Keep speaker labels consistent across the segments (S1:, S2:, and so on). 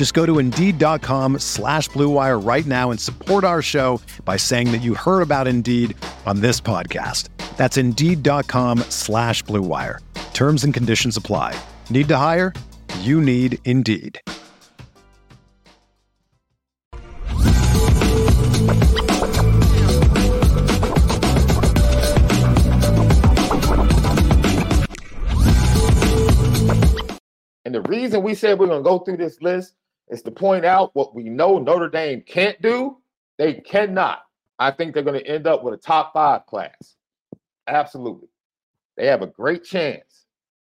S1: Just go to Indeed.com slash BlueWire right now and support our show by saying that you heard about Indeed on this podcast. That's Indeed.com slash BlueWire. Terms and conditions apply. Need to hire? You need Indeed.
S2: And the reason we said we're going to go through this list is to point out what we know Notre Dame can't do. They cannot. I think they're going to end up with a top five class. Absolutely. They have a great chance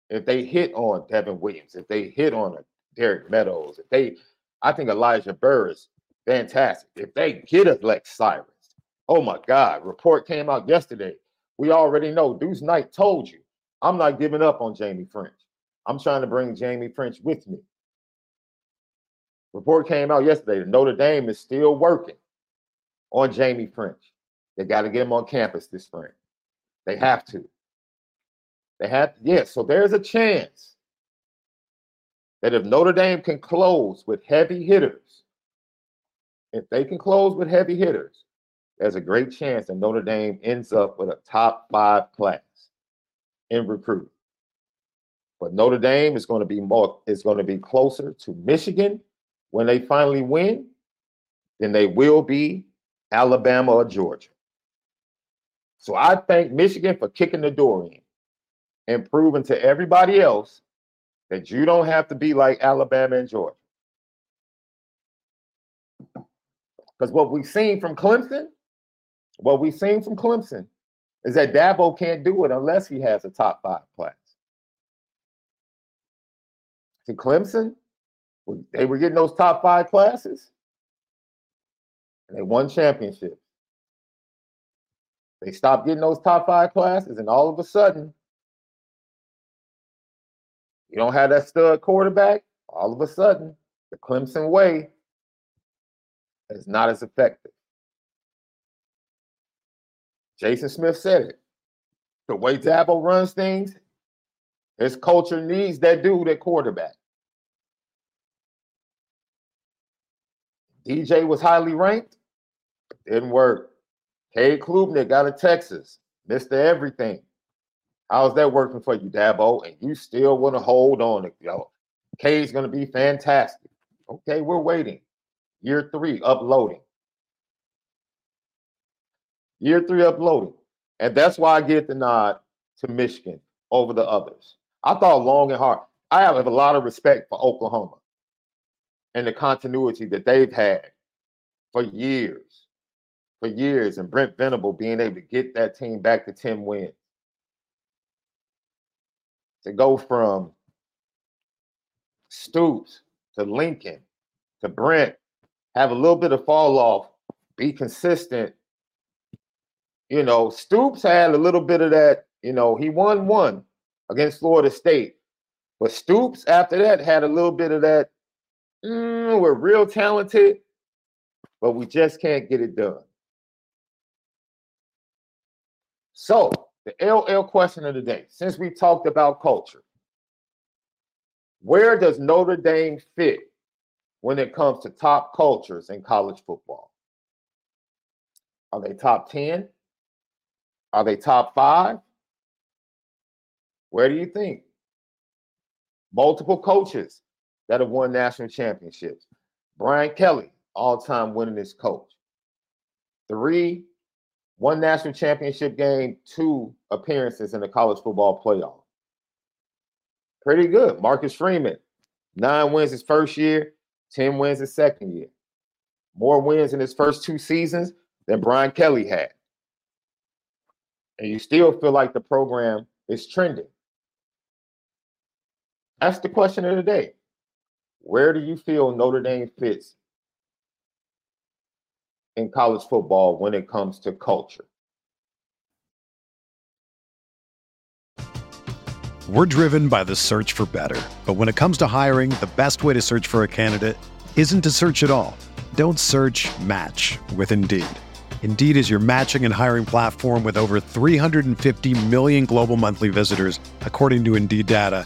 S2: if they hit on Devin Williams, if they hit on Derek Meadows, if they, I think Elijah Burr is fantastic. If they get a Lex Cyrus, oh my God, report came out yesterday. We already know Deuce Knight told you, I'm not giving up on Jamie French. I'm trying to bring Jamie French with me. Report came out yesterday that Notre Dame is still working on Jamie French. They got to get him on campus this spring. They have to. They have, yes. Yeah, so there's a chance that if Notre Dame can close with heavy hitters, if they can close with heavy hitters, there's a great chance that Notre Dame ends up with a top five class in recruiting. But Notre Dame is going to be more is going to be closer to Michigan when they finally win then they will be Alabama or Georgia. So I thank Michigan for kicking the door in and proving to everybody else that you don't have to be like Alabama and Georgia. Because what we've seen from Clemson, what we've seen from Clemson is that Dabo can't do it unless he has a top five class to Clemson, they were getting those top five classes, and they won championships. They stopped getting those top five classes, and all of a sudden, you don't have that stud quarterback. All of a sudden, the Clemson way is not as effective. Jason Smith said it. The way Dabo runs things, his culture needs that dude at quarterback. DJ was highly ranked, didn't work. Cade Klubnik got a Texas, Mr. Everything. How's that working for you, Dabo? And you still want to hold on to yo. Cade's gonna be fantastic. Okay, we're waiting. Year three, uploading. Year three uploading. And that's why I get the nod to Michigan over the others. I thought long and hard. I have a lot of respect for Oklahoma and the continuity that they've had for years, for years, and Brent Venable being able to get that team back to 10 wins. To go from Stoops to Lincoln to Brent, have a little bit of fall off, be consistent. You know, Stoops had a little bit of that, you know, he won one against Florida State. But Stoops, after that, had a little bit of that mm, we're real talented, but we just can't get it done. So, the LL question of the day, since we talked about culture, where does Notre Dame fit when it comes to top cultures in college football? Are they top 10? Are they top five? Where do you think? Multiple coaches that have won national championships. Brian Kelly, all time winningest coach. Three one national championship game, two appearances in the college football playoff. Pretty good. Marcus Freeman, nine wins his first year, 10 wins his second year. More wins in his first two seasons than Brian Kelly had. And you still feel like the program is trending. That's the question of the day. Where do you feel Notre Dame fits in college football when it comes to culture?
S1: We're driven by the search for better. But when it comes to hiring, the best way to search for a candidate isn't to search at all. Don't search match with Indeed. Indeed is your matching and hiring platform with over 350 million global monthly visitors, according to Indeed data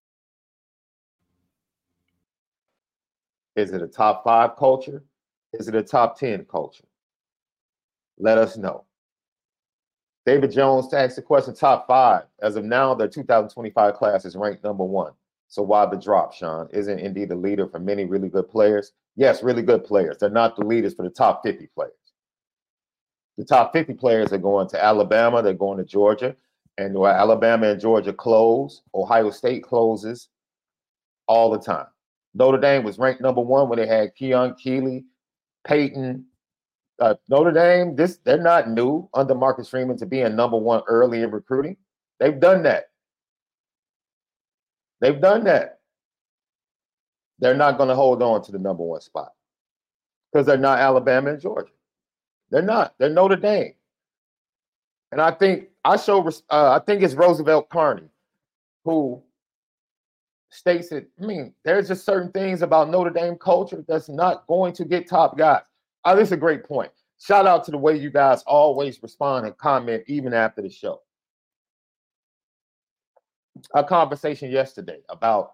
S2: Is it a top five culture? Is it a top 10 culture? Let us know. David Jones asked the question top five. As of now, the 2025 class is ranked number one. So why the drop, Sean? Isn't indeed the leader for many really good players? Yes, really good players. They're not the leaders for the top 50 players. The top 50 players are going to Alabama, they're going to Georgia, and where Alabama and Georgia close, Ohio State closes all the time. Notre Dame was ranked number one when they had Keon Keeley, Peyton, uh, Notre Dame, this they're not new under Marcus Freeman to being number one early in recruiting. They've done that. They've done that. They're not going to hold on to the number one spot because they're not Alabama and Georgia. They're not. They're Notre Dame. And I think I show. Uh, I think it's Roosevelt Carney who states it. I mean, there's just certain things about Notre Dame culture that's not going to get top guys. Oh, this is a great point. Shout out to the way you guys always respond and comment even after the show. A conversation yesterday about,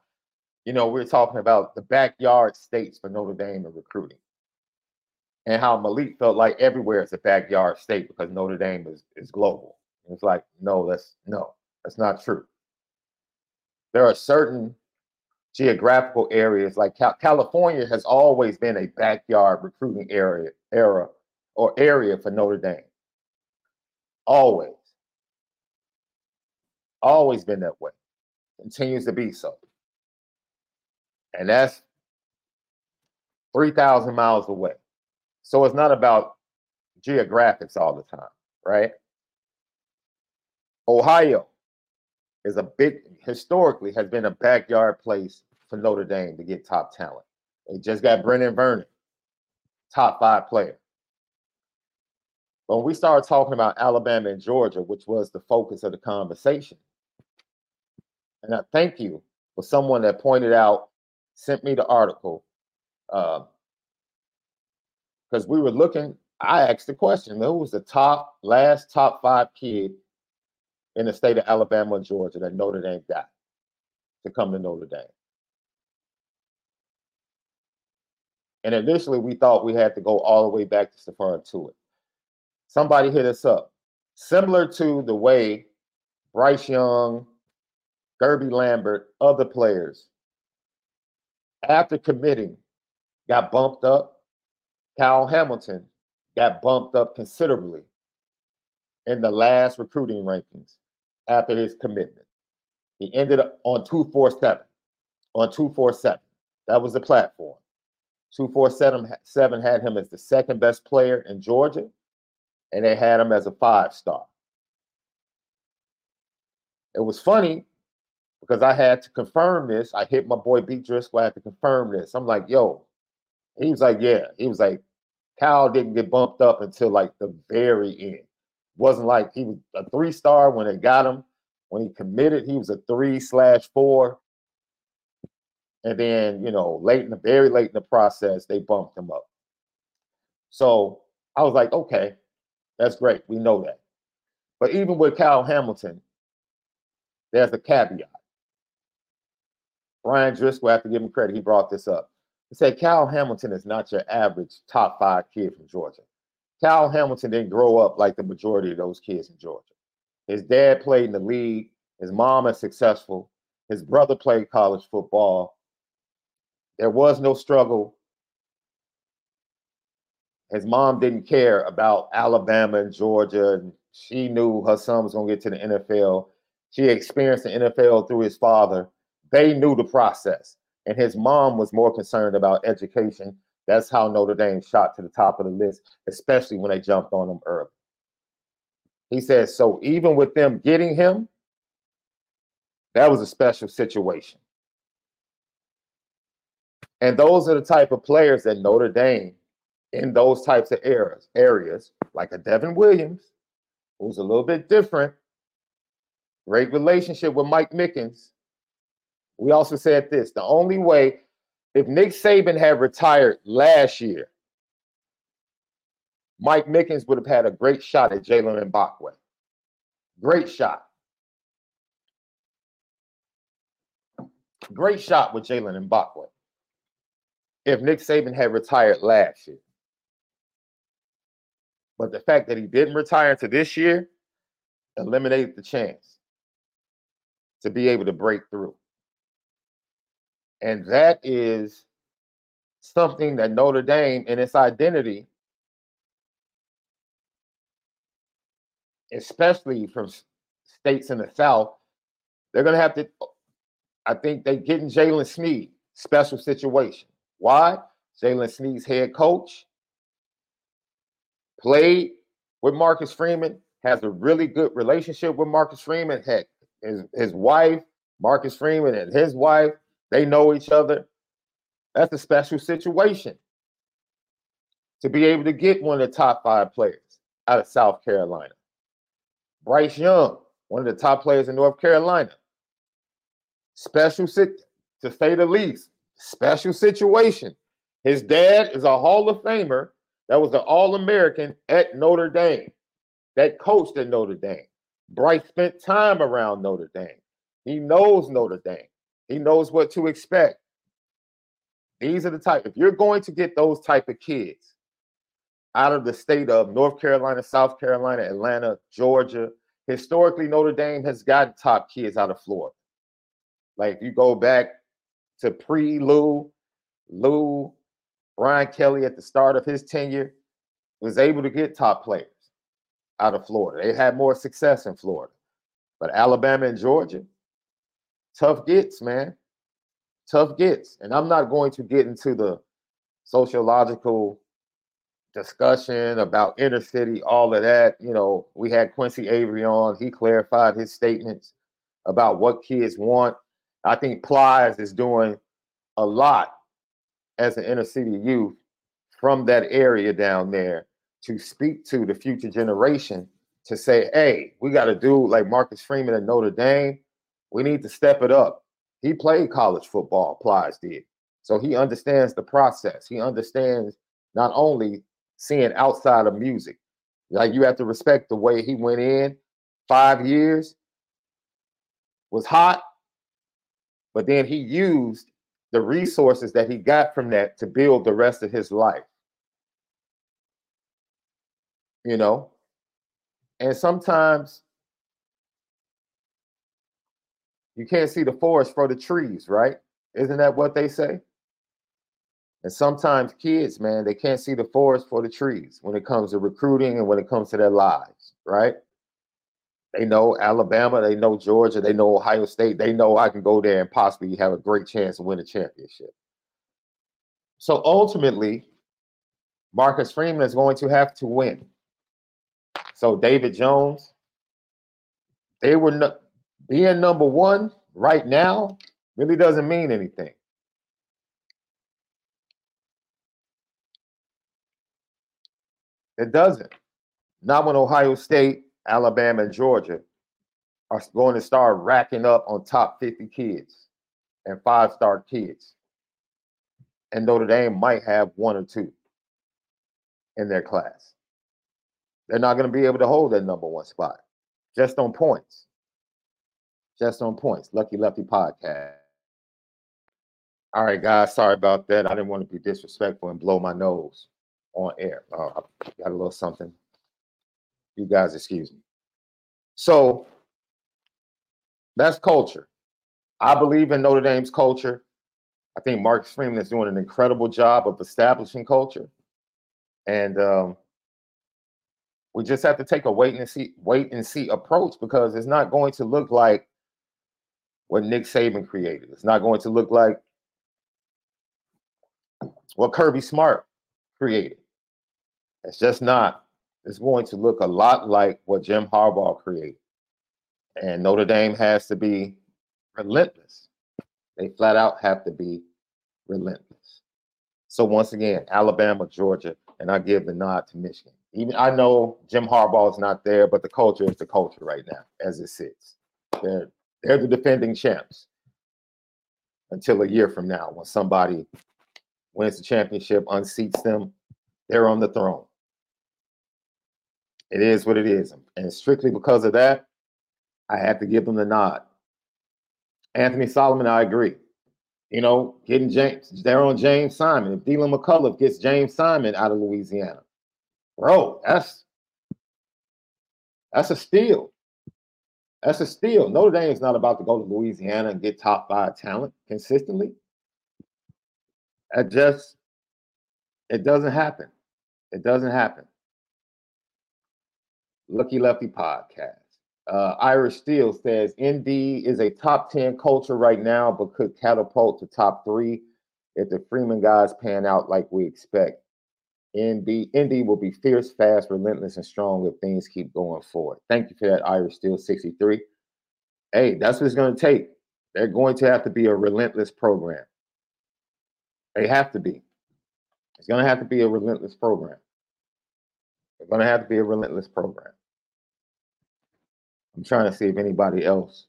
S2: you know, we are talking about the backyard states for Notre Dame and recruiting. And how Malik felt like everywhere is a backyard state because Notre Dame is, is global. It's like, no, that's no, that's not true. There are certain geographical areas like California has always been a backyard recruiting area era or area for Notre Dame. Always. Always been that way. Continues to be so. And that's 3,000 miles away. So it's not about geographics all the time, right? Ohio is a big, historically, has been a backyard place for Notre Dame to get top talent. They just got Brenan Vernon, top five player. But when we started talking about Alabama and Georgia, which was the focus of the conversation, and I thank you for someone that pointed out, sent me the article, because uh, we were looking. I asked the question: Who was the top, last top five kid in the state of Alabama and Georgia that Notre Dame got to come to Notre Dame? And initially, we thought we had to go all the way back to Stephon Tuitt. Somebody hit us up. Similar to the way Bryce Young, Guerby Lambert, other players after committing, got bumped up. Kyle Hamilton got bumped up considerably in the last recruiting rankings after his commitment. He ended up on 247. On 247. That was the platform. 247 had him as the second best player in Georgia, and they had him as a five star. It was funny because I had to confirm this. I hit my boy Beat Driscoll. I had to confirm this. I'm like, yo, he was like, yeah. He was like, Cal didn't get bumped up until like the very end. Wasn't like he was a three star when they got him. When he committed, he was a three slash four. And then, you know, late in the very late in the process, they bumped him up. So I was like, okay, that's great. We know that. But even with Kyle Hamilton, there's a caveat. Brian Driscoll, I have to give him credit, he brought this up. He said Cal Hamilton is not your average top five kid from Georgia. Cal Hamilton didn't grow up like the majority of those kids in Georgia. His dad played in the league. His mom is successful. His brother played college football. There was no struggle. His mom didn't care about Alabama and Georgia. And she knew her son was going to get to the NFL. She experienced the NFL through his father. They knew the process. And his mom was more concerned about education. That's how Notre Dame shot to the top of the list, especially when they jumped on him early. He says, so even with them getting him, that was a special situation. And those are the type of players that Notre Dame, in those types of areas, areas like a Devin Williams, who's a little bit different, great relationship with Mike Mickens, we also said this the only way, if Nick Saban had retired last year, Mike Mickens would have had a great shot at Jaylen Mbakwe. Great shot. Great shot with Jaylen Mbakwe. If Nick Saban had retired last year. But the fact that he didn't retire to this year eliminated the chance to be able to break through. And that is something that Notre Dame and its identity, especially from states in the South, they're going to have to. I think they getting Jaylen Sneed, special situation. Why? Jaylen Sneed's head coach played with Marcus Freeman, has a really good relationship with Marcus Freeman. Heck, his, his wife, Marcus Freeman, and his wife they know each other. That's a special situation to be able to get one of the top five players out of South Carolina. Bryce Young, one of the top players in North Carolina. Special sit to say the least. Special situation. His dad is a Hall of Famer that was an All American at Notre Dame, that coached at Notre Dame. Bryce spent time around Notre Dame. He knows Notre Dame. He knows what to expect. These are the type, if you're going to get those type of kids out of the state of North Carolina, South Carolina, Atlanta, Georgia, historically Notre Dame has gotten top kids out of Florida. Like you go back to pre-Lou, Lou, Brian Kelly at the start of his tenure was able to get top players out of Florida. They had more success in Florida. But Alabama and Georgia, tough gets, man. Tough gets. And I'm not going to get into the sociological discussion about inner city, all of that. You know, we had Quincy Avery on. He clarified his statements about what kids want. I think Plies is doing a lot as an inner city youth from that area down there to speak to the future generation to say, hey, we got to do like Marcus Freeman at Notre Dame. We need to step it up. He played college football, Plies did. So he understands the process. He understands not only seeing outside of music, like you have to respect the way he went in five years, was hot, but then he used the resources that he got from that to build the rest of his life. You know? And sometimes you can't see the forest for the trees, right? Isn't that what they say? And sometimes kids, man, they can't see the forest for the trees when it comes to recruiting and when it comes to their lives, right? They know Alabama, they know Georgia, they know Ohio State, they know I can go there and possibly have a great chance to win a championship. So ultimately, Marcus Freeman is going to have to win. So David Jones, they were no, being number one right now really doesn't mean anything. It doesn't. Not when Ohio State, Alabama, and Georgia are going to start racking up on top 50 kids and five star kids. And Notre Dame might have one or two in their class. They're not going to be able to hold that number one spot just on points. Just on points. Lucky Lefty podcast. All right, guys. Sorry about that. I didn't want to be disrespectful and blow my nose on air. Uh, I got a little something. You guys, excuse me. So that's culture. I believe in Notre Dame's culture. I think mark Freeman is doing an incredible job of establishing culture. And um, we just have to take a wait and see, wait and see approach because it's not going to look like what Nick Saban created. It's not going to look like what Kirby Smart created. It's just not. It's going to look a lot like what Jim Harbaugh created. And Notre Dame has to be relentless. They flat out have to be relentless. So once again, Alabama, Georgia, and I give the nod to Michigan. Even I know Jim Harbaugh is not there, but the culture is the culture right now as it sits. They're they're the defending champs until a year from now when somebody wins the championship, unseats them, they're on the throne. It is what it is. And strictly because of that, I have to give them the nod. Anthony Solomon, I agree. You know, getting James, they're on James Simon. If Deland McCullough gets James Simon out of Louisiana, bro, that's that's a steal. That's a steal. Notre Dame is not about to go to Louisiana and get top five talent consistently. It just it doesn't happen. It doesn't happen. Lucky Lefty podcast. Uh, Irish Steel says ND is a top 10 culture right now, but could catapult to top three if the Freeman guys pan out like we expect. ND, ND will be fierce, fast, relentless, and strong if things keep going forward. Thank you for that, Irish Steel 63. Hey, that's what it's going to take. They're going to have to be a relentless program. They have to be. It's going to have to be a relentless program. They're going to have to be a relentless program. I'm trying to see if anybody else.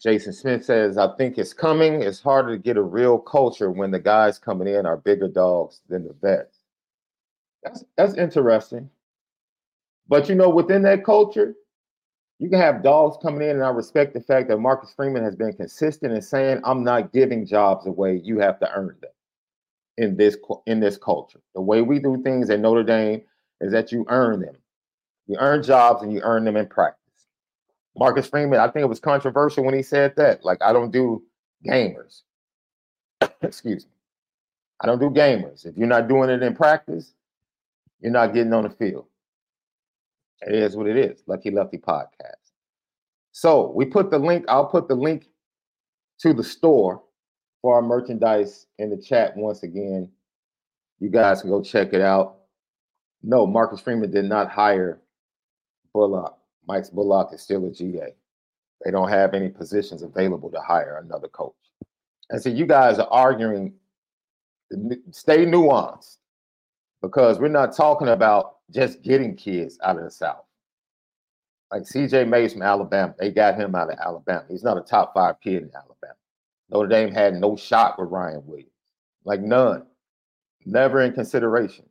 S2: Jason Smith says, I think it's coming. It's harder to get a real culture when the guys coming in are bigger dogs than the vets. That's that's interesting. But you know, within that culture, you can have dogs coming in, and I respect the fact that Marcus Freeman has been consistent in saying, "I'm not giving jobs away. You have to earn them." In this in this culture, the way we do things at Notre Dame is that you earn them. You earn jobs and you earn them in practice. Marcus Freeman, I think it was controversial when he said that. Like, I don't do gamers. Excuse me. I don't do gamers. If you're not doing it in practice, you're not getting on the field. It is what it is. Lucky Lefty podcast. So we put the link, I'll put the link to the store for our merchandise in the chat once again. You guys can go check it out. No, Marcus Freeman did not hire Bullock. Mike's Bullock is still a GA. They don't have any positions available to hire another coach. And so you guys are arguing, stay nuanced because we're not talking about just getting kids out of the South. Like CJ Mays from Alabama, they got him out of Alabama. He's not a top five kid in Alabama. Notre Dame had no shot with Ryan Williams, like none, never in consideration.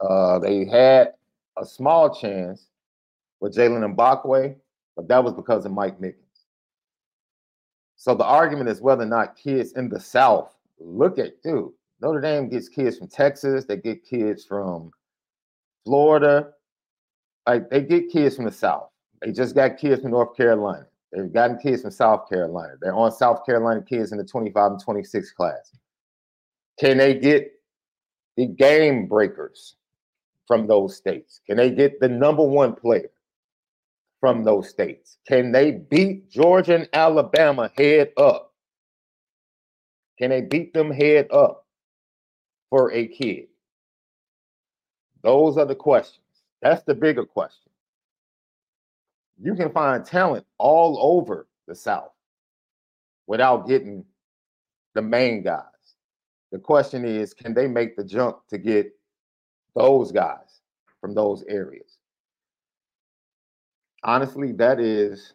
S2: Uh, they had a small chance with Jaylen Mbakwe, but that was because of Mike Mickens. So the argument is whether or not kids in the South look at, dude, Notre Dame gets kids from Texas, they get kids from Florida, like they get kids from the South. They just got kids from North Carolina. They've gotten kids from South Carolina. They're on South Carolina kids in the 25 and 26 class. Can they get the game breakers from those states? Can they get the number one player from those states? Can they beat Georgia and Alabama head up? Can they beat them head up for a kid? Those are the questions. That's the bigger question. You can find talent all over the South without getting the main guys. The question is, can they make the jump to get those guys from those areas? Honestly, that is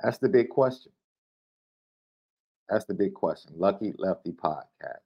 S2: that's the big question. That's the big question. Lucky Lefty Podcast.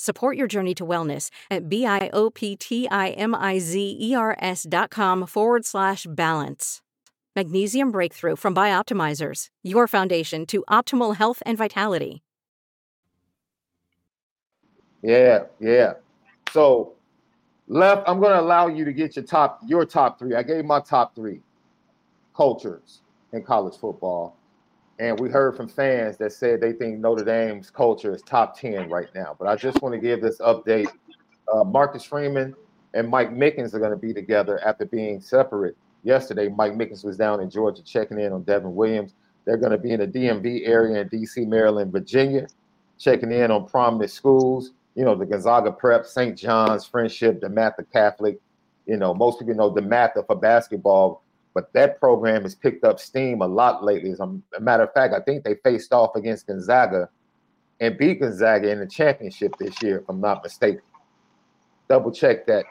S3: Support your journey to wellness at B-I-O-P-T-I-M-I-Z-E-R-S dot com forward slash balance. Magnesium Breakthrough from Bioptimizers, your foundation to optimal health and vitality.
S2: Yeah, yeah. So, left, I'm going to allow you to get your top your top three. I gave my top three cultures in college football. And we heard from fans that said they think Notre Dame's culture is top 10 right now. But I just want to give this update. Uh, Marcus Freeman and Mike Mickens are going to be together after being separate yesterday. Mike Mickens was down in Georgia checking in on Devin Williams. They're going to be in the DMV area in DC, Maryland, Virginia, checking in on prominent schools. You know, the Gonzaga Prep, St. John's, Friendship, DeMatha Catholic. You know, most people know DeMatha for basketball but that program has picked up steam a lot lately. As a matter of fact, I think they faced off against Gonzaga and beat Gonzaga in the championship this year, if I'm not mistaken. Double check that.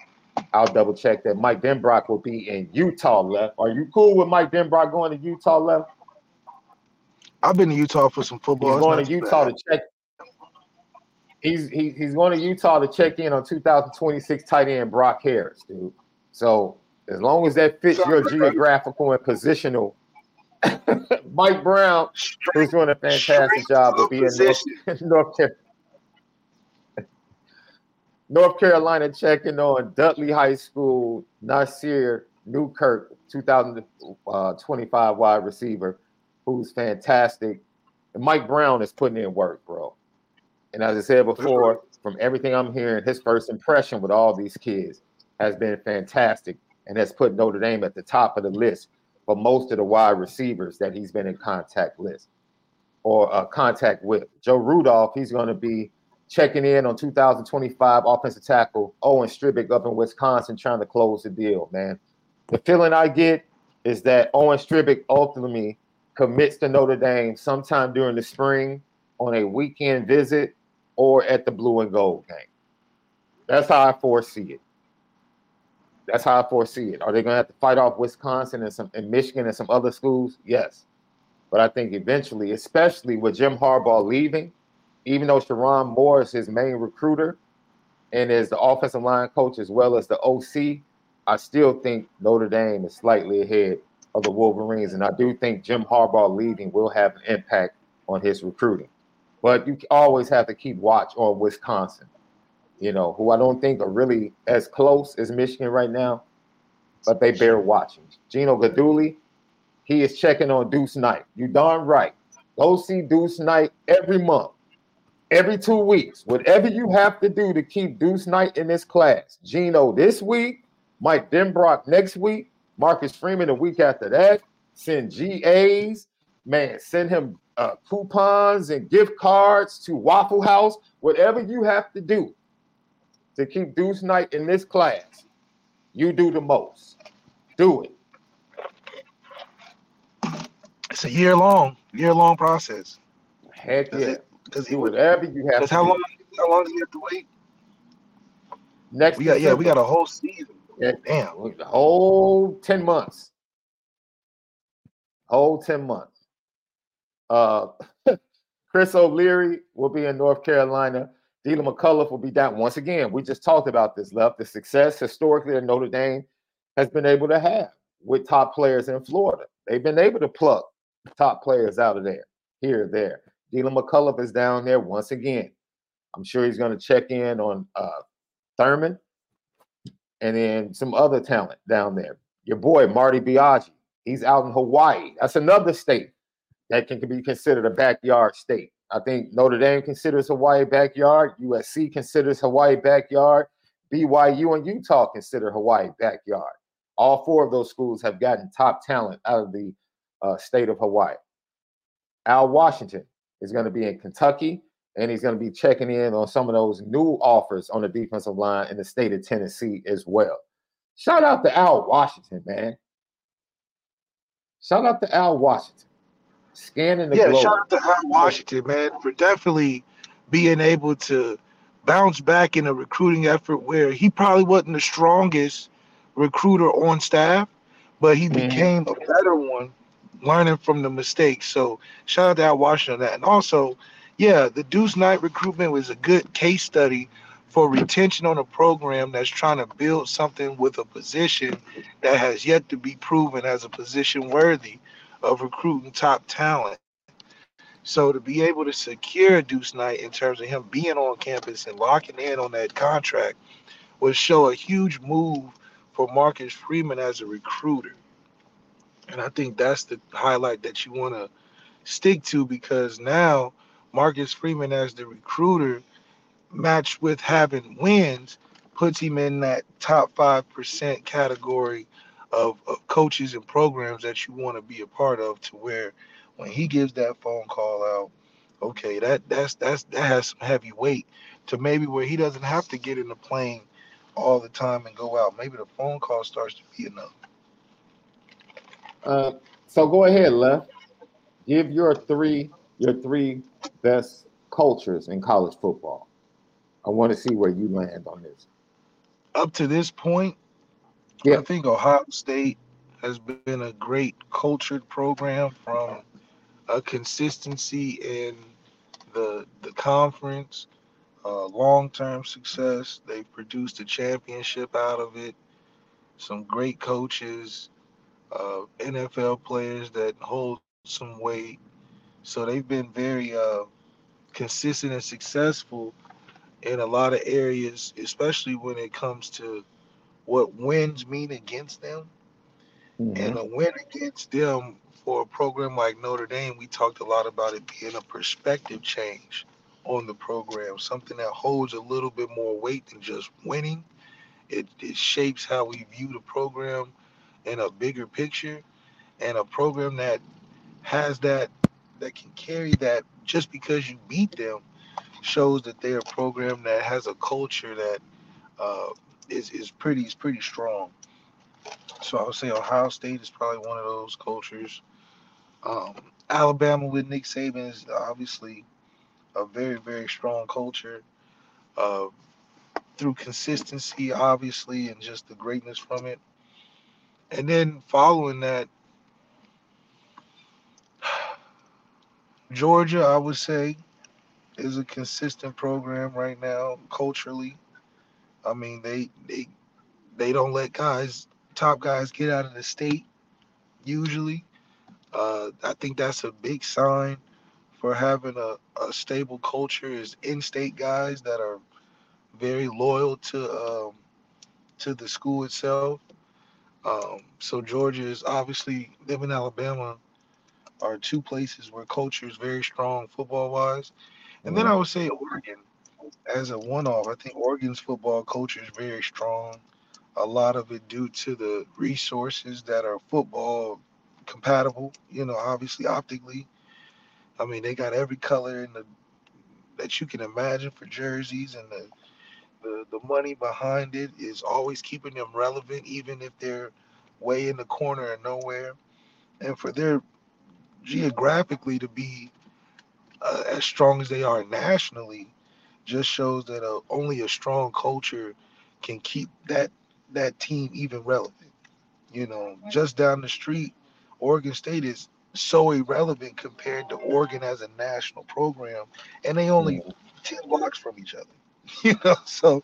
S2: I'll double check that. Mike Denbrock will be in Utah left. Are you cool with Mike Denbrock going to Utah left?
S4: I've been to Utah for some football.
S2: He's going to Utah bad. to check. He's he, he's going to Utah to check in on 2026 tight end Brock Harris, dude. So as long as that fits your geographical and positional. Mike Brown, who's doing a fantastic job, of being in North, North, North Carolina checking on Dudley High School, Nasir Newkirk, 2025 wide receiver, who's fantastic. And Mike Brown is putting in work, bro. And as I said before, from everything I'm hearing, his first impression with all these kids has been fantastic and has put Notre Dame at the top of the list for most of the wide receivers that he's been in contact list or uh, contact with. Joe Rudolph, he's going to be checking in on 2025 offensive tackle Owen Strebig up in Wisconsin, trying to close the deal. Man, the feeling I get is that Owen Strebig ultimately commits to Notre Dame sometime during the spring on a weekend visit or at the blue and gold game. That's how I foresee it. That's how I foresee it. Are they going to have to fight off Wisconsin and some and Michigan and some other schools? Yes, but I think eventually, especially with Jim Harbaugh leaving, even though Sherrone Moore is his main recruiter and is the offensive line coach as well as the OC, I still think Notre Dame is slightly ahead of the Wolverines, and I do think Jim Harbaugh leaving will have an impact on his recruiting. But you always have to keep watch on Wisconsin you know, who I don't think are really as close as Michigan right now. but they bear watching. Gino Guidugli, he is checking on Deuce Knight. You darn right. Go see Deuce Knight every month, every two weeks. Whatever you have to do to keep Deuce Knight in this class. Gino this week, Mike Denbrock next week, Marcus Freeman the week after that. Send GAs, man, send him uh, coupons and gift cards to Waffle House. Whatever you have to do to keep Deuce Knight in this class, you do the most. Do it.
S4: It's a year long, year long process.
S2: Heck yeah.
S4: Does
S2: Do whatever you have
S4: Because
S2: to
S4: how
S2: do.
S4: long? How long do you have to wait?
S2: Next
S4: We got yeah, we got a whole season.
S2: Yeah.
S4: Damn.
S2: the whole 10 months. Whole 10 months. Uh Chris O'Leary will be in North Carolina. Deland McCullough will be down. Once again, we just talked about this left. The success historically that Notre Dame has been able to have with top players in Florida. They've been able to pluck top players out of there, here, there. Deland McCullough is down there once again. I'm sure he's going to check in on uh, Thurman and then some other talent down there. Your boy Marty Biaggi, he's out in Hawaii. That's another state that can be considered a backyard state. I think Notre Dame considers Hawaii backyard. USC considers Hawaii backyard. BYU and Utah consider Hawaii backyard. All four of those schools have gotten top talent out of the uh, state of Hawaii. Al Washington is going to be in Kentucky, and he's going to be checking in on some of those new offers on the defensive line in the state of Tennessee as well. Shout out to Al Washington, man. Shout out to Al Washington. Scanning the
S4: Yeah,
S2: globe.
S4: shout out to Al Washington, man, for definitely being able to bounce back in a recruiting effort where he probably wasn't the strongest recruiter on staff, but he
S2: Mhm.
S4: became a better one learning from the mistakes. So shout out to Al Washington on that. And also, yeah, the Deuce Knight recruitment was a good case study for retention on a program that's trying to build something with a position that has yet to be proven as a position worthy of recruiting top talent. So to be able to secure Deuce Knight in terms of him being on campus and locking in on that contract would show a huge move for Marcus Freeman as a recruiter. And I think that's the highlight that you want to stick to because now Marcus Freeman as the recruiter matched with having wins puts him in that top 5% category of, of coaches and programs that you want to be a part of to where when he gives that phone call out, okay, that that's that's that has some heavy weight to maybe where he doesn't have to get in the plane all the time and go out. Maybe the phone call starts to be enough.
S2: Uh, so go ahead, Left. Give your three your three best cultures in college football. I want to see where you land on this.
S4: Up to this point,
S2: Yeah.
S4: I think Ohio State has been a great cultured program from a consistency in the the conference, uh, long term success. They've produced a championship out of it. Some great coaches, uh, NFL players that hold some weight. So they've been very uh, consistent and successful in a lot of areas, especially when it comes to what wins mean against them. And a win against them for a program like Notre Dame, we talked a lot about it being a perspective change on the program, something that holds a little bit more weight than just winning. It, it shapes how we view the program in a bigger picture, and a program that has that, that can carry that just because you beat them shows that they're a program that has a culture that uh, is, is pretty is pretty strong. So I would say Ohio State is probably one of those cultures. Um, Alabama with Nick Saban is obviously a very, very strong culture uh, through consistency, obviously, and just the greatness from it. And then following that, Georgia, I would say, is a consistent program right now culturally. I mean, they they they don't let guys, top guys, get out of the state usually. Uh, I think that's a big sign for having a, a stable culture is in-state guys that are very loyal to um, to the school itself. Um, so Georgia is obviously them in Alabama are two places where culture is very strong football wise. And then I would say Oregon as a one off. I think Oregon's football culture is very strong. A lot of it due to the resources that are football compatible, you know, obviously optically. I mean, they got every color in the that you can imagine for jerseys and the the, the money behind it is always keeping them relevant even if they're way in the corner and nowhere. And for their geographically to be uh, as strong as they are nationally just shows that uh, only a strong culture can keep that that team even relevant. You know, just down the street, Oregon State is so irrelevant compared to Oregon as a national program, and they only ten blocks from each other. You know, so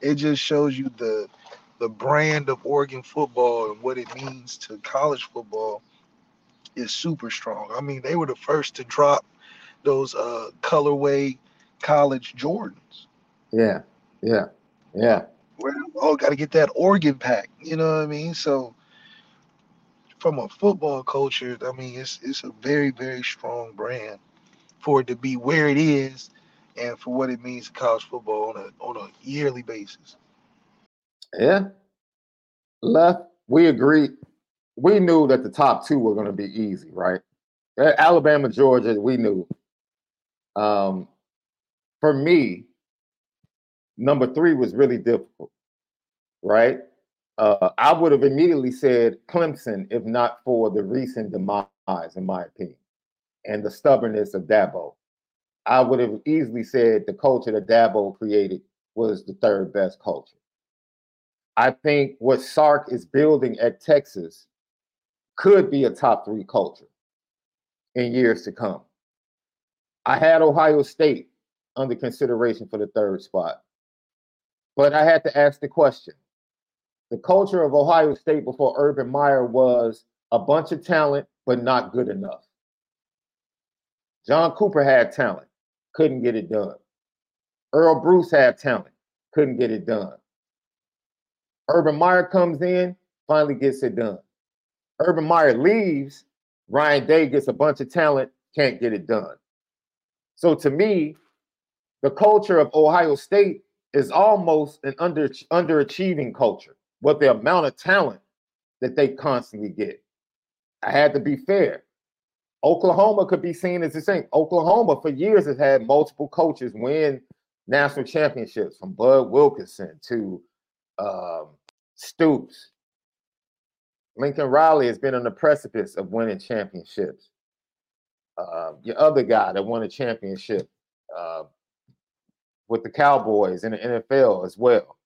S4: it just shows you the the brand of Oregon football and what it means to college football is super strong. I mean, they were the first to drop those uh colorway college Jordans.
S2: Yeah, yeah, yeah.
S4: Where oh, got to get that Oregon pack. You know what I mean? So from a football culture, I mean, it's it's a very very strong brand for it to be where it is, and for what it means to college football on a on a yearly basis.
S2: Yeah. Left, we agreed. We knew that the top two were going to be easy, right? Alabama, Georgia, we knew. Um, for me, number three was really difficult, right? Uh, I would have immediately said Clemson if not for the recent demise, in my opinion, and the stubbornness of Dabo. I would have easily said the culture that Dabo created was the third best culture. I think what Sark is building at Texas could be a top three culture in years to come. I had Ohio State under consideration for the third spot. But I had to ask the question. The culture of Ohio State before Urban Meyer was a bunch of talent, but not good enough. John Cooper had talent, couldn't get it done. Earle Bruce had talent, couldn't get it done. Urban Meyer comes in, finally gets it done. Urban Meyer leaves, Ryan Day gets a bunch of talent, can't get it done. So to me, the culture of Ohio State is almost an under underachieving culture with the amount of talent that they constantly get. I had to be fair. Oklahoma could be seen as the same. Oklahoma for years has had multiple coaches win national championships from Bud Wilkinson to um, Stoops. Lincoln Riley has been on the precipice of winning championships. Uh, your other guy that won a championship, uh, with the Cowboys in the NFL as well.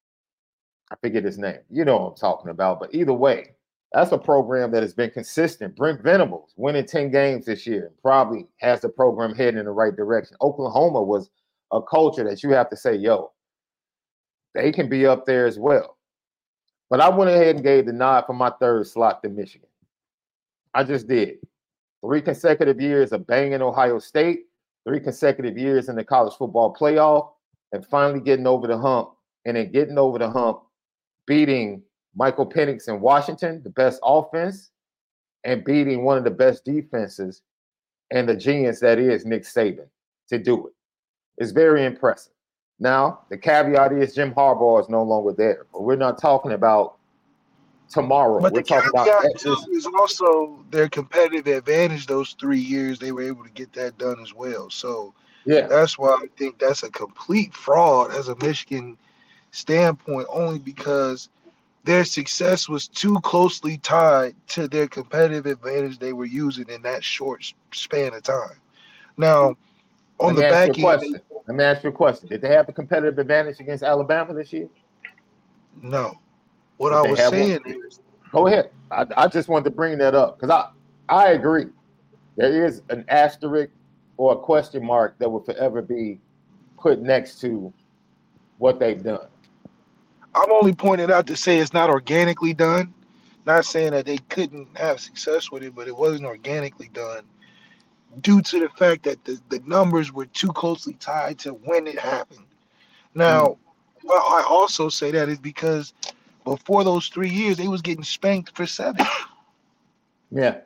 S2: I forget his name. You know what I'm talking about. But either way, that's a program that has been consistent. Brent Venables winning 10 games this year and probably has the program heading in the right direction. Oklahoma was a culture that you have to say, yo, they can be up there as well. But I went ahead and gave the nod for my third slot to Michigan. I just did. Three consecutive years of banging Ohio State, three consecutive years in the college football playoff, and finally getting over the hump and then getting over the hump, beating Michael Penix in Washington, the best offense, and beating one of the best defenses and the genius that is Nick Saban to do it. It's very impressive. Now, the caveat is Jim Harbaugh is no longer there, but we're not talking about tomorrow.
S4: But
S2: we're
S4: the
S2: talking about
S4: caveat
S2: at
S4: too is also their competitive advantage. Those three years, they were able to get that done as well. So
S2: yeah,
S4: that's why I think that's a complete fraud as a Michigan standpoint, only because their success was too closely tied to their competitive advantage they were using in that short span of time. Now, on the back end,
S2: question. Let me ask you a question. Did they have a competitive advantage against Alabama this year?
S4: no. What
S2: Did
S4: I was
S2: have one?
S4: saying is,
S2: Go ahead. I, I just wanted to bring that up because I I agree. There is an asterisk or a question mark that will forever be put next to what they've done.
S4: I'm only pointing out to say it's not organically done. Not saying that they couldn't have success with it, but it wasn't organically done due to the fact that the, the numbers were too closely tied to when it happened. Now, mm-hmm. why I also say that is because before those three years, they was getting spanked for seven.
S2: Yeah.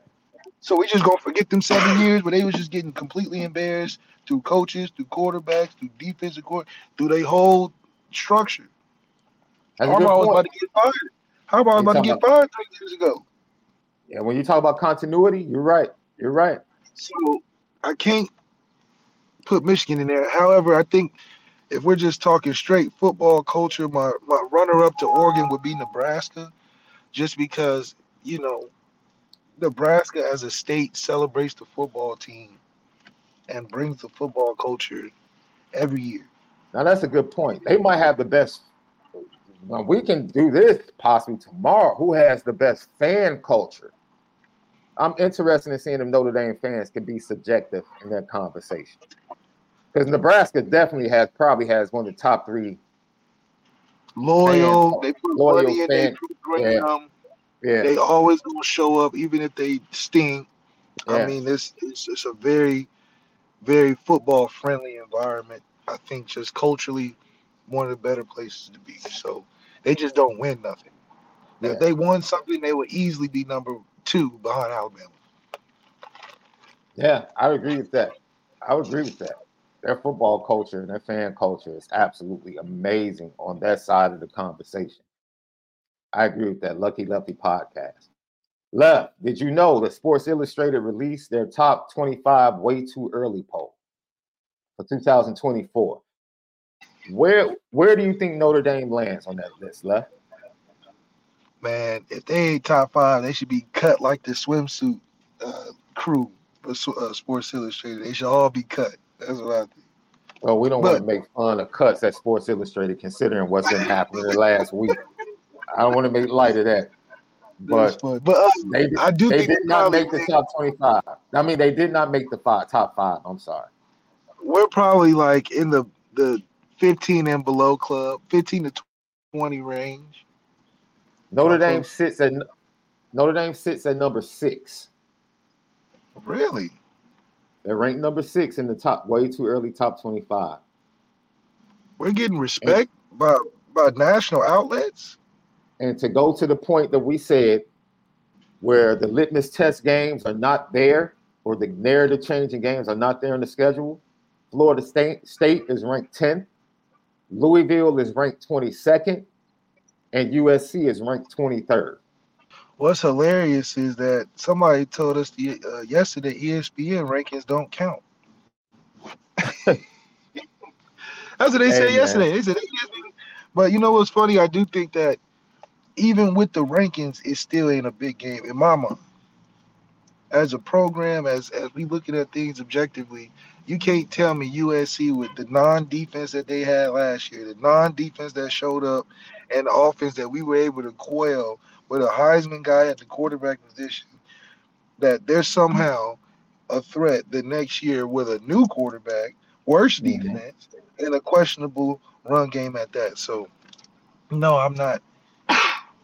S4: So we just gonna forget them seven years, but they was just getting completely embarrassed through coaches, through quarterbacks, through defensive court, through their whole structure.
S2: That's
S4: Harbaugh was about to get fired. Harbaugh was about to get fired three years ago.
S2: Yeah, when you talk about continuity, you're right. You're right.
S4: So I can't put Michigan in there. However, I think if we're just talking straight football culture, my, my runner up to Oregon would be Nebraska, just because, you know, Nebraska as a state celebrates the football team and brings the football culture every year.
S2: Now that's a good point. They might have the best. We can do this possibly tomorrow. Who has the best fan culture? I'm interested in seeing if Notre Dame fans can be subjective in that conversation. Because Nebraska definitely has probably has one of the top three.
S4: Loyal,
S2: Fan-
S4: they put
S2: loyal
S4: money in their
S2: fan-
S4: program.
S2: Yeah, um,
S4: They always gonna show up, even if they stink. I mean, this it's, a very, very football friendly environment. I think just culturally, one of the better places to be. So they just don't win nothing.
S2: Yeah.
S4: If they won something, they would easily be number two behind Alabama.
S2: yeah, I agree with that. I would agree with that. Their football culture and their fan culture is absolutely amazing on that side of the conversation. I agree with that. Lucky Lefty podcast. Left, did you know that Sports Illustrated released their top 25 way too early poll for 2024? Where where do you think Notre Dame lands on that list, Left?
S4: Man, if they ain't top five, they should be cut like the swimsuit uh, crew for uh, Sports Illustrated. They should all be cut. That's what I think.
S2: Well, we don't want to make fun of cuts at Sports Illustrated considering what's been happening the last week. I don't want to make light of that. But
S4: but uh,
S2: they,
S4: I do
S2: they
S4: think
S2: did not make the top 25. I mean, they did not make the five, top five. I'm sorry.
S4: we're probably like in the the 15 and below club, 15 to 20 range.
S2: Notre
S4: Okay.
S2: Dame sits at Notre Dame sits at number six.
S4: Really?
S2: They're ranked number six in the top, way too early top 25.
S4: We're getting respect by by national outlets.
S2: And to go to the point that we said, where the litmus test games are not there, or the narrative changing games are not there in the schedule, Florida State, State is ranked 10th, Louisville is ranked 22nd, and USC is ranked 23rd.
S4: What's hilarious is that somebody told us the, uh, yesterday ESPN rankings don't count. That's what they
S2: Hey,
S4: said
S2: man.
S4: yesterday. They said, but you know what's funny? I do think that even with the rankings, it still ain't a big game in my mind. As a program, as as we looking at things objectively, you can't tell me USC with the non-defense that they had last year, the non-defense that showed up, and the offense that we were able to quell with a Heisman guy at the quarterback position, that they're somehow a threat the next year with a new quarterback, worse
S2: Mhm.
S4: defense, and a questionable run game at that. So, no, I'm not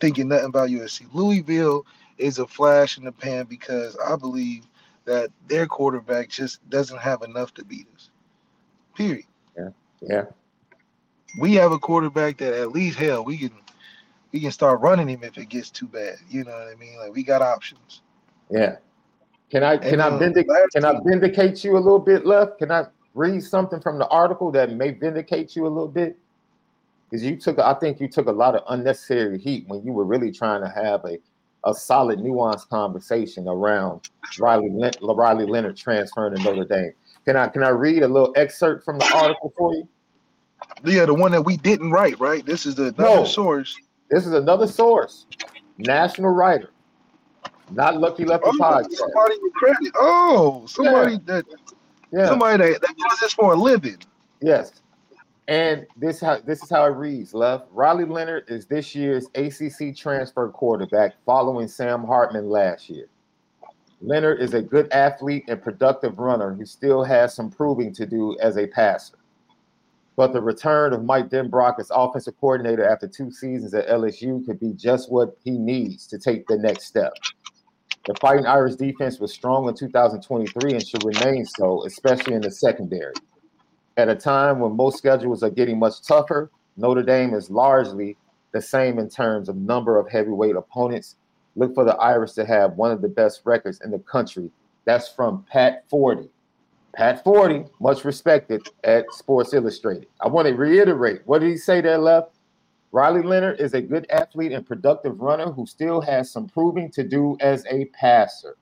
S4: thinking nothing about USC. Louisville is a flash in the pan because I believe that their quarterback just doesn't have enough to beat us. Period.
S2: Yeah. Yeah.
S4: We have a quarterback that at least hell we can we can start running him if it gets too bad. You know what I mean? Like we got options.
S2: Yeah. Can I can
S4: And,
S2: I
S4: uh,
S2: vindic-
S4: last
S2: can I vindicate you a little bit left? Can I read something from the article that may vindicate you a little bit? Because you took I think you took a lot of unnecessary heat when you were really trying to have a, a solid nuanced conversation around Riley Riley Leonard transferring to Notre Dame. Can I can I read a little excerpt from the article for you?
S4: Yeah, the one that we didn't write, right? This is the another
S2: No.
S4: source.
S2: This is another source, national writer, not Lucky Lefty
S4: Oh,
S2: podcast.
S4: somebody with credit. Oh, somebody that
S2: Yeah.
S4: somebody that, that does this for a living.
S2: Yes. And this how this is how it reads, Love. Riley Leonard is this year's ACC transfer quarterback following Sam Hartman last year. Leonard is a good athlete and productive runner who still has some proving to do as a passer. But the return of Mike Denbrock as offensive coordinator after two seasons at LSU could be just what he needs to take the next step. The Fighting Irish defense was strong in 2023 and should remain so, especially in the secondary. At a time when most schedules are getting much tougher, Notre Dame is largely the same in terms of number of heavyweight opponents. Look for the Irish to have one of the best records in the country. That's from Pat Forde. Pat Forde, much respected at Sports Illustrated. I want to reiterate what did he say there, left? Riley Leonard is a good athlete and productive runner who still has some proving to do as a passer.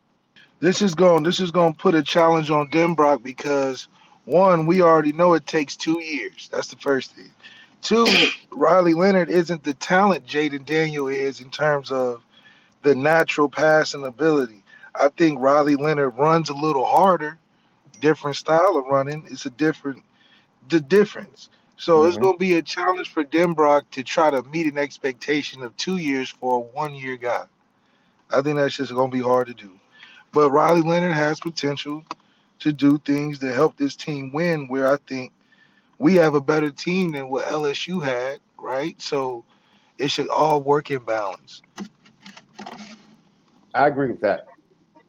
S4: This is going this is going to put a challenge on Denbrock because one, we already know it takes 2 years. That's the first thing. Two, Riley Leonard isn't the talent Jayden Daniel is in terms of the natural passing ability. I think Riley Leonard runs a little harder, different style of running. It's a different the difference. So mm-hmm. it's going to be a challenge for Denbrock to try to meet an expectation of two years for a one year guy. I think that's just going to be hard to do. But Riley Leonard has potential to do things to help this team win, where I think we have a better team than what LSU had, right? So it should all work in balance.
S2: I agree with that.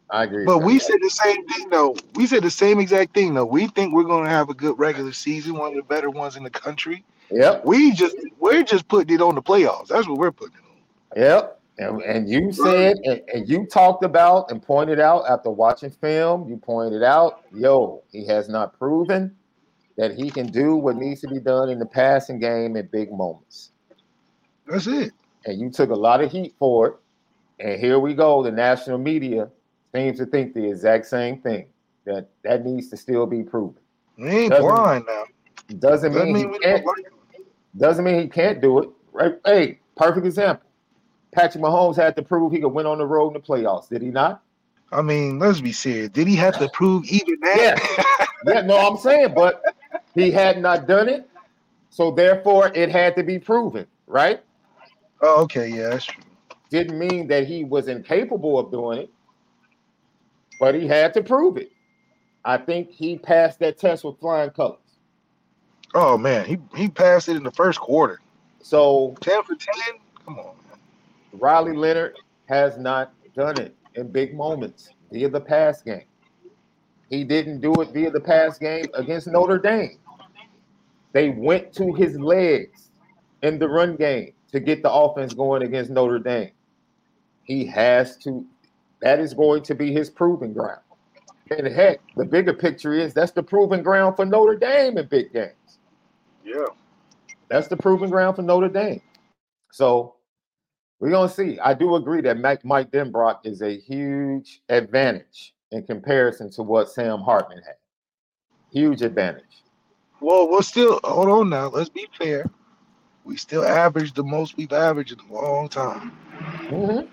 S2: I agree.
S4: But we said the same thing though. We said the same exact thing though. We think we're gonna have a good regular season, one of the better ones in the country.
S2: Yep.
S4: We just we're just putting it on the playoffs. That's what we're putting it
S2: on. Yep. And, and you said and, and you talked about and pointed out after watching film, you pointed out, yo, he has not proven that he can do what needs to be done in the passing game at big moments.
S4: That's it.
S2: And you took a lot of heat for it. And here we go. The national media seems to think the exact same thing that that needs to still be proven.
S4: We ain't doesn't, blind now.
S2: Doesn't, doesn't mean, he can't. Doesn't mean he can't do it. Right? Hey, perfect example. Patrick Mahomes had to prove he could win on the road in the playoffs. Did he not?
S4: I mean, let's be serious. Did he have to prove even that?
S2: Yeah, yeah. No, I'm saying, but he had not done it, so therefore it had to be proven, right?
S4: Oh, okay, yeah, that's true.
S2: Didn't mean that he was incapable of doing it but he had to prove it. I think he passed that test with flying colors.
S4: Oh man, he he passed it in the first quarter.
S2: So
S4: ten for ten. Come on.
S2: Riley Leonard has not done it in big moments via the pass game. He didn't do it via the pass game against Notre Dame. They went to his legs in the run game to get the offense going against Notre Dame. He has to that is going to be his proving ground. And heck, the bigger picture is that's the proving ground for Notre Dame in big games.
S4: Yeah.
S2: That's the proving ground for Notre Dame. So we're gonna see. I do agree that Mike, Mike Denbrock is a huge advantage in comparison to what Sam Hartman had. Huge advantage.
S4: Well, we're still hold on now. Let's be fair. We still average the most we've averaged in a long time.
S2: Mm-hmm.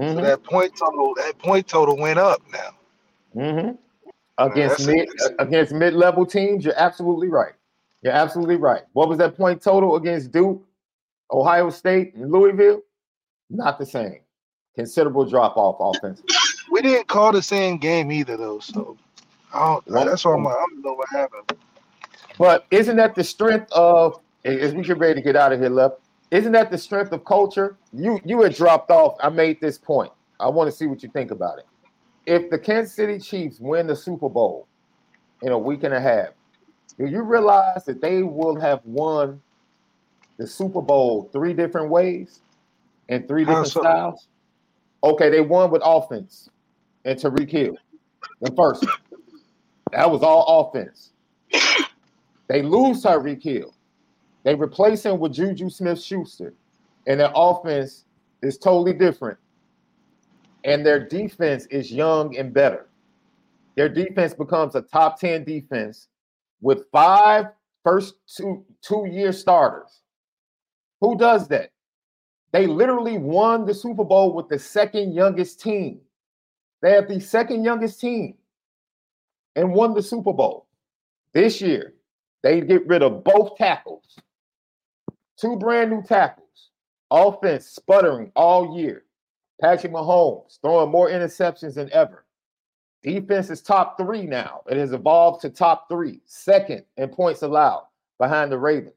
S4: Mm-hmm. So that point total, that point total went up now.
S2: Mm-hmm. Against mid against mid level teams, you're absolutely right. You're absolutely right. What was that point total against Duke, Ohio State, and Louisville? Not the same. Considerable drop off offensively.
S4: We didn't call the same game either, though. So I don't, that's why I'm I don't know what happened.
S2: But isn't that the strength of as we get ready to get out of here, left? Isn't that the strength of culture? You you had dropped off. I made this point. I want to see what you think about it. If the Kansas City Chiefs win the Super Bowl in a week and a half, do you realize that they will have won the Super Bowl three different ways and three different so? styles? Okay, they won with offense and Tyreek Hill. The first That was all offense. They lose Tyreek Hill. They replace him with Juju Smith Schuster, and their offense is totally different. And their defense is young and better. Their defense becomes a top 10 defense with five first two two year starters. Who does that? They literally won the Super Bowl with the second youngest team. They have the second youngest team and won the Super Bowl. This year, they get rid of both tackles Two brand new tackles. Offense sputtering all year. Patrick Mahomes throwing more interceptions than ever. Defense is top three now. It has evolved to top three, second in points allowed behind the Ravens.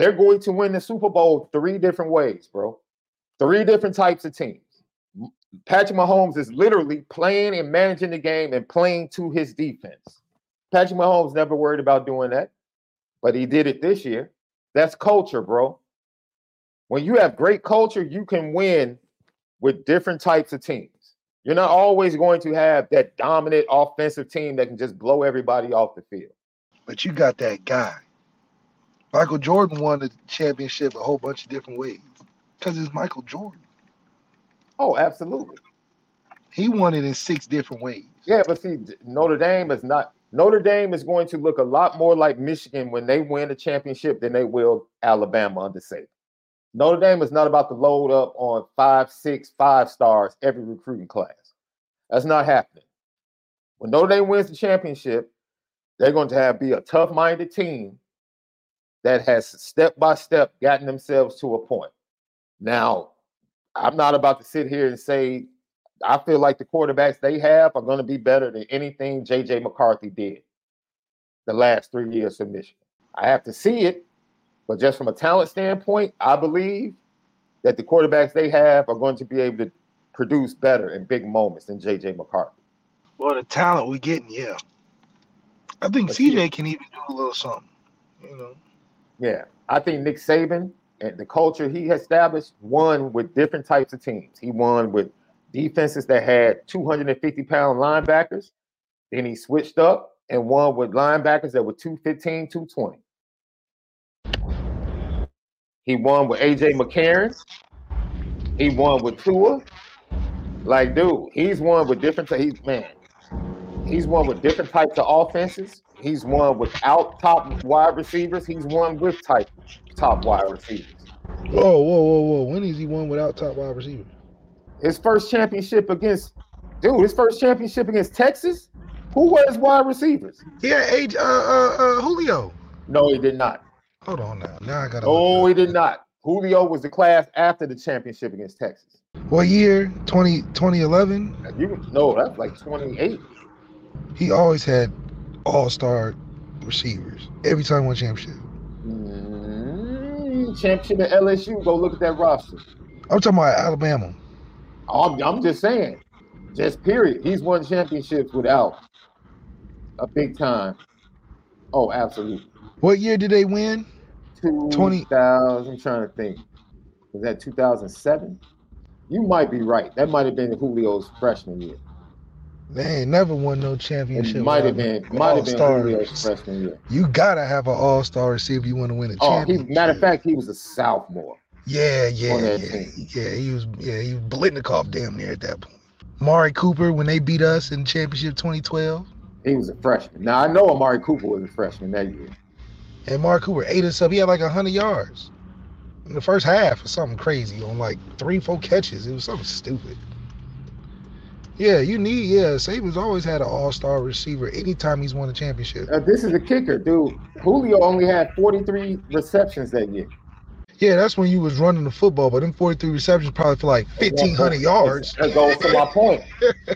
S2: They're going to win the Super Bowl three different ways, bro. Three different types of teams. Patrick Mahomes is literally playing and managing the game and playing to his defense. Patrick Mahomes never worried about doing that, but he did it this year. That's culture, bro. When you have great culture, you can win with different types of teams. You're not always going to have that dominant offensive team that can just blow everybody off the field.
S4: But you got that guy. Michael Jordan won the championship a whole bunch of different ways because it's Michael Jordan.
S2: Oh, absolutely.
S4: He won it in six different ways.
S2: Yeah, but see, Notre Dame is not. Notre Dame is going to look a lot more like Michigan when they win the championship than they will Alabama under Saban. Notre Dame is not about to load up on five, six, five stars every recruiting class. That's not happening. When Notre Dame wins the championship, they're going to have be a tough-minded team that has step by step gotten themselves to a point. Now, I'm not about to sit here and say I feel like the quarterbacks they have are going to be better than anything JJ McCarthy did the last three years of Michigan. I have to see it, but just from a talent standpoint, I believe that the quarterbacks they have are going to be able to produce better in big moments than JJ McCarthy.
S4: Well, the talent we're getting, yeah. I think but CJ yeah. can even do a little something, you know.
S2: Yeah, I think Nick Saban and the culture he established won with different types of teams. He won with defenses that had 250 pound linebackers. Then he switched up and won with linebackers that were 215, 220. He won with AJ McCarron. He won with Tua. Like, dude, he's won with different. He's man. He's won with different types of offenses. He's won without top wide receivers. He's won with type top wide receivers.
S4: Whoa, whoa, whoa, whoa! When is he won without top wide receivers?
S2: His first championship against, dude, his first championship against Texas. Who his wide receivers?
S4: Yeah, age, uh, uh, uh, Julio.
S2: No, he did not.
S4: Hold on now. Now I got. To.
S2: Oh, he did not. Julio was the class after the championship against Texas.
S4: What year? 20, 2011?
S2: You no, that's like 28.
S4: He always had all-star receivers every time won championship.
S2: Mm, championship at LSU. Go look at that roster.
S4: I'm talking about Alabama.
S2: I'm, I'm just saying, just period. He's won championships without a big time. Oh, absolutely.
S4: What year did they win?
S2: 20. 2000. I'm trying to think. Was that 2007? You might be right. That might have been Julio's freshman year.
S4: They ain't never won no championship.
S2: It might have been. Might have been Julio's freshman year.
S4: You gotta have an All Star receiver if you want to win a oh, championship.
S2: He, matter of fact, he was a sophomore.
S4: Yeah, yeah, yeah, yeah. He was, yeah, he was Biletnikoff damn near at that point. Amari Cooper when they beat us in championship 2012.
S2: He was a freshman. Now I know Amari Cooper was a freshman that year.
S4: And Amari Cooper ate us up. He had like hundred yards in the first half or something crazy on like three, four catches. It was something stupid. Yeah, you need. Yeah, Saban's always had an all-star receiver anytime he's won a championship.
S2: Uh, this is a kicker, dude. Julio only had 43 receptions that year.
S4: Yeah, that's when you was running the football, but them 43 receptions probably for like 1,500 yards.
S2: That goes to my point.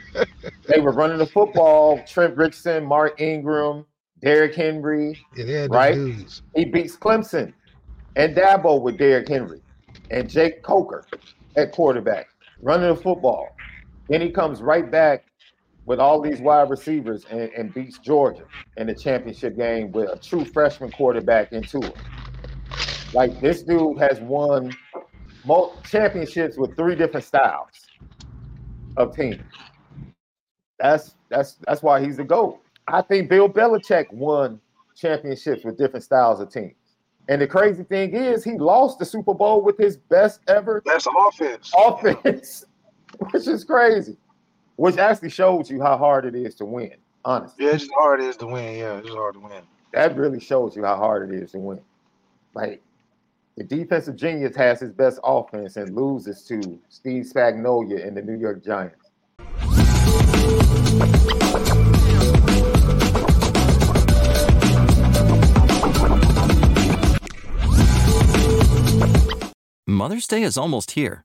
S2: they were running the football. Trent Richardson, Mark Ingram, Derrick Henry. Yeah, right? Dudes. He beats Clemson and Dabo with Derrick Henry and Jake Coker at quarterback, running the football. Then he comes right back with all these wide receivers and, and beats Georgia in the championship game with a true freshman quarterback into it. Like this dude has won championships with three different styles of teams. That's that's that's why he's the GOAT. I think Bill Belichick won championships with different styles of teams. And the crazy thing is, he lost the Super Bowl with his best ever
S4: best offense.
S2: Offense, which is crazy. Which actually shows you how hard it is to win. Honestly,
S4: yeah, it's just hard it is to win. Yeah, it's hard to win.
S2: That really shows you how hard it is to win. Like the defensive genius has his best offense and loses to Steve Spagnuolo and the New York Giants.
S5: Mother's Day is almost here,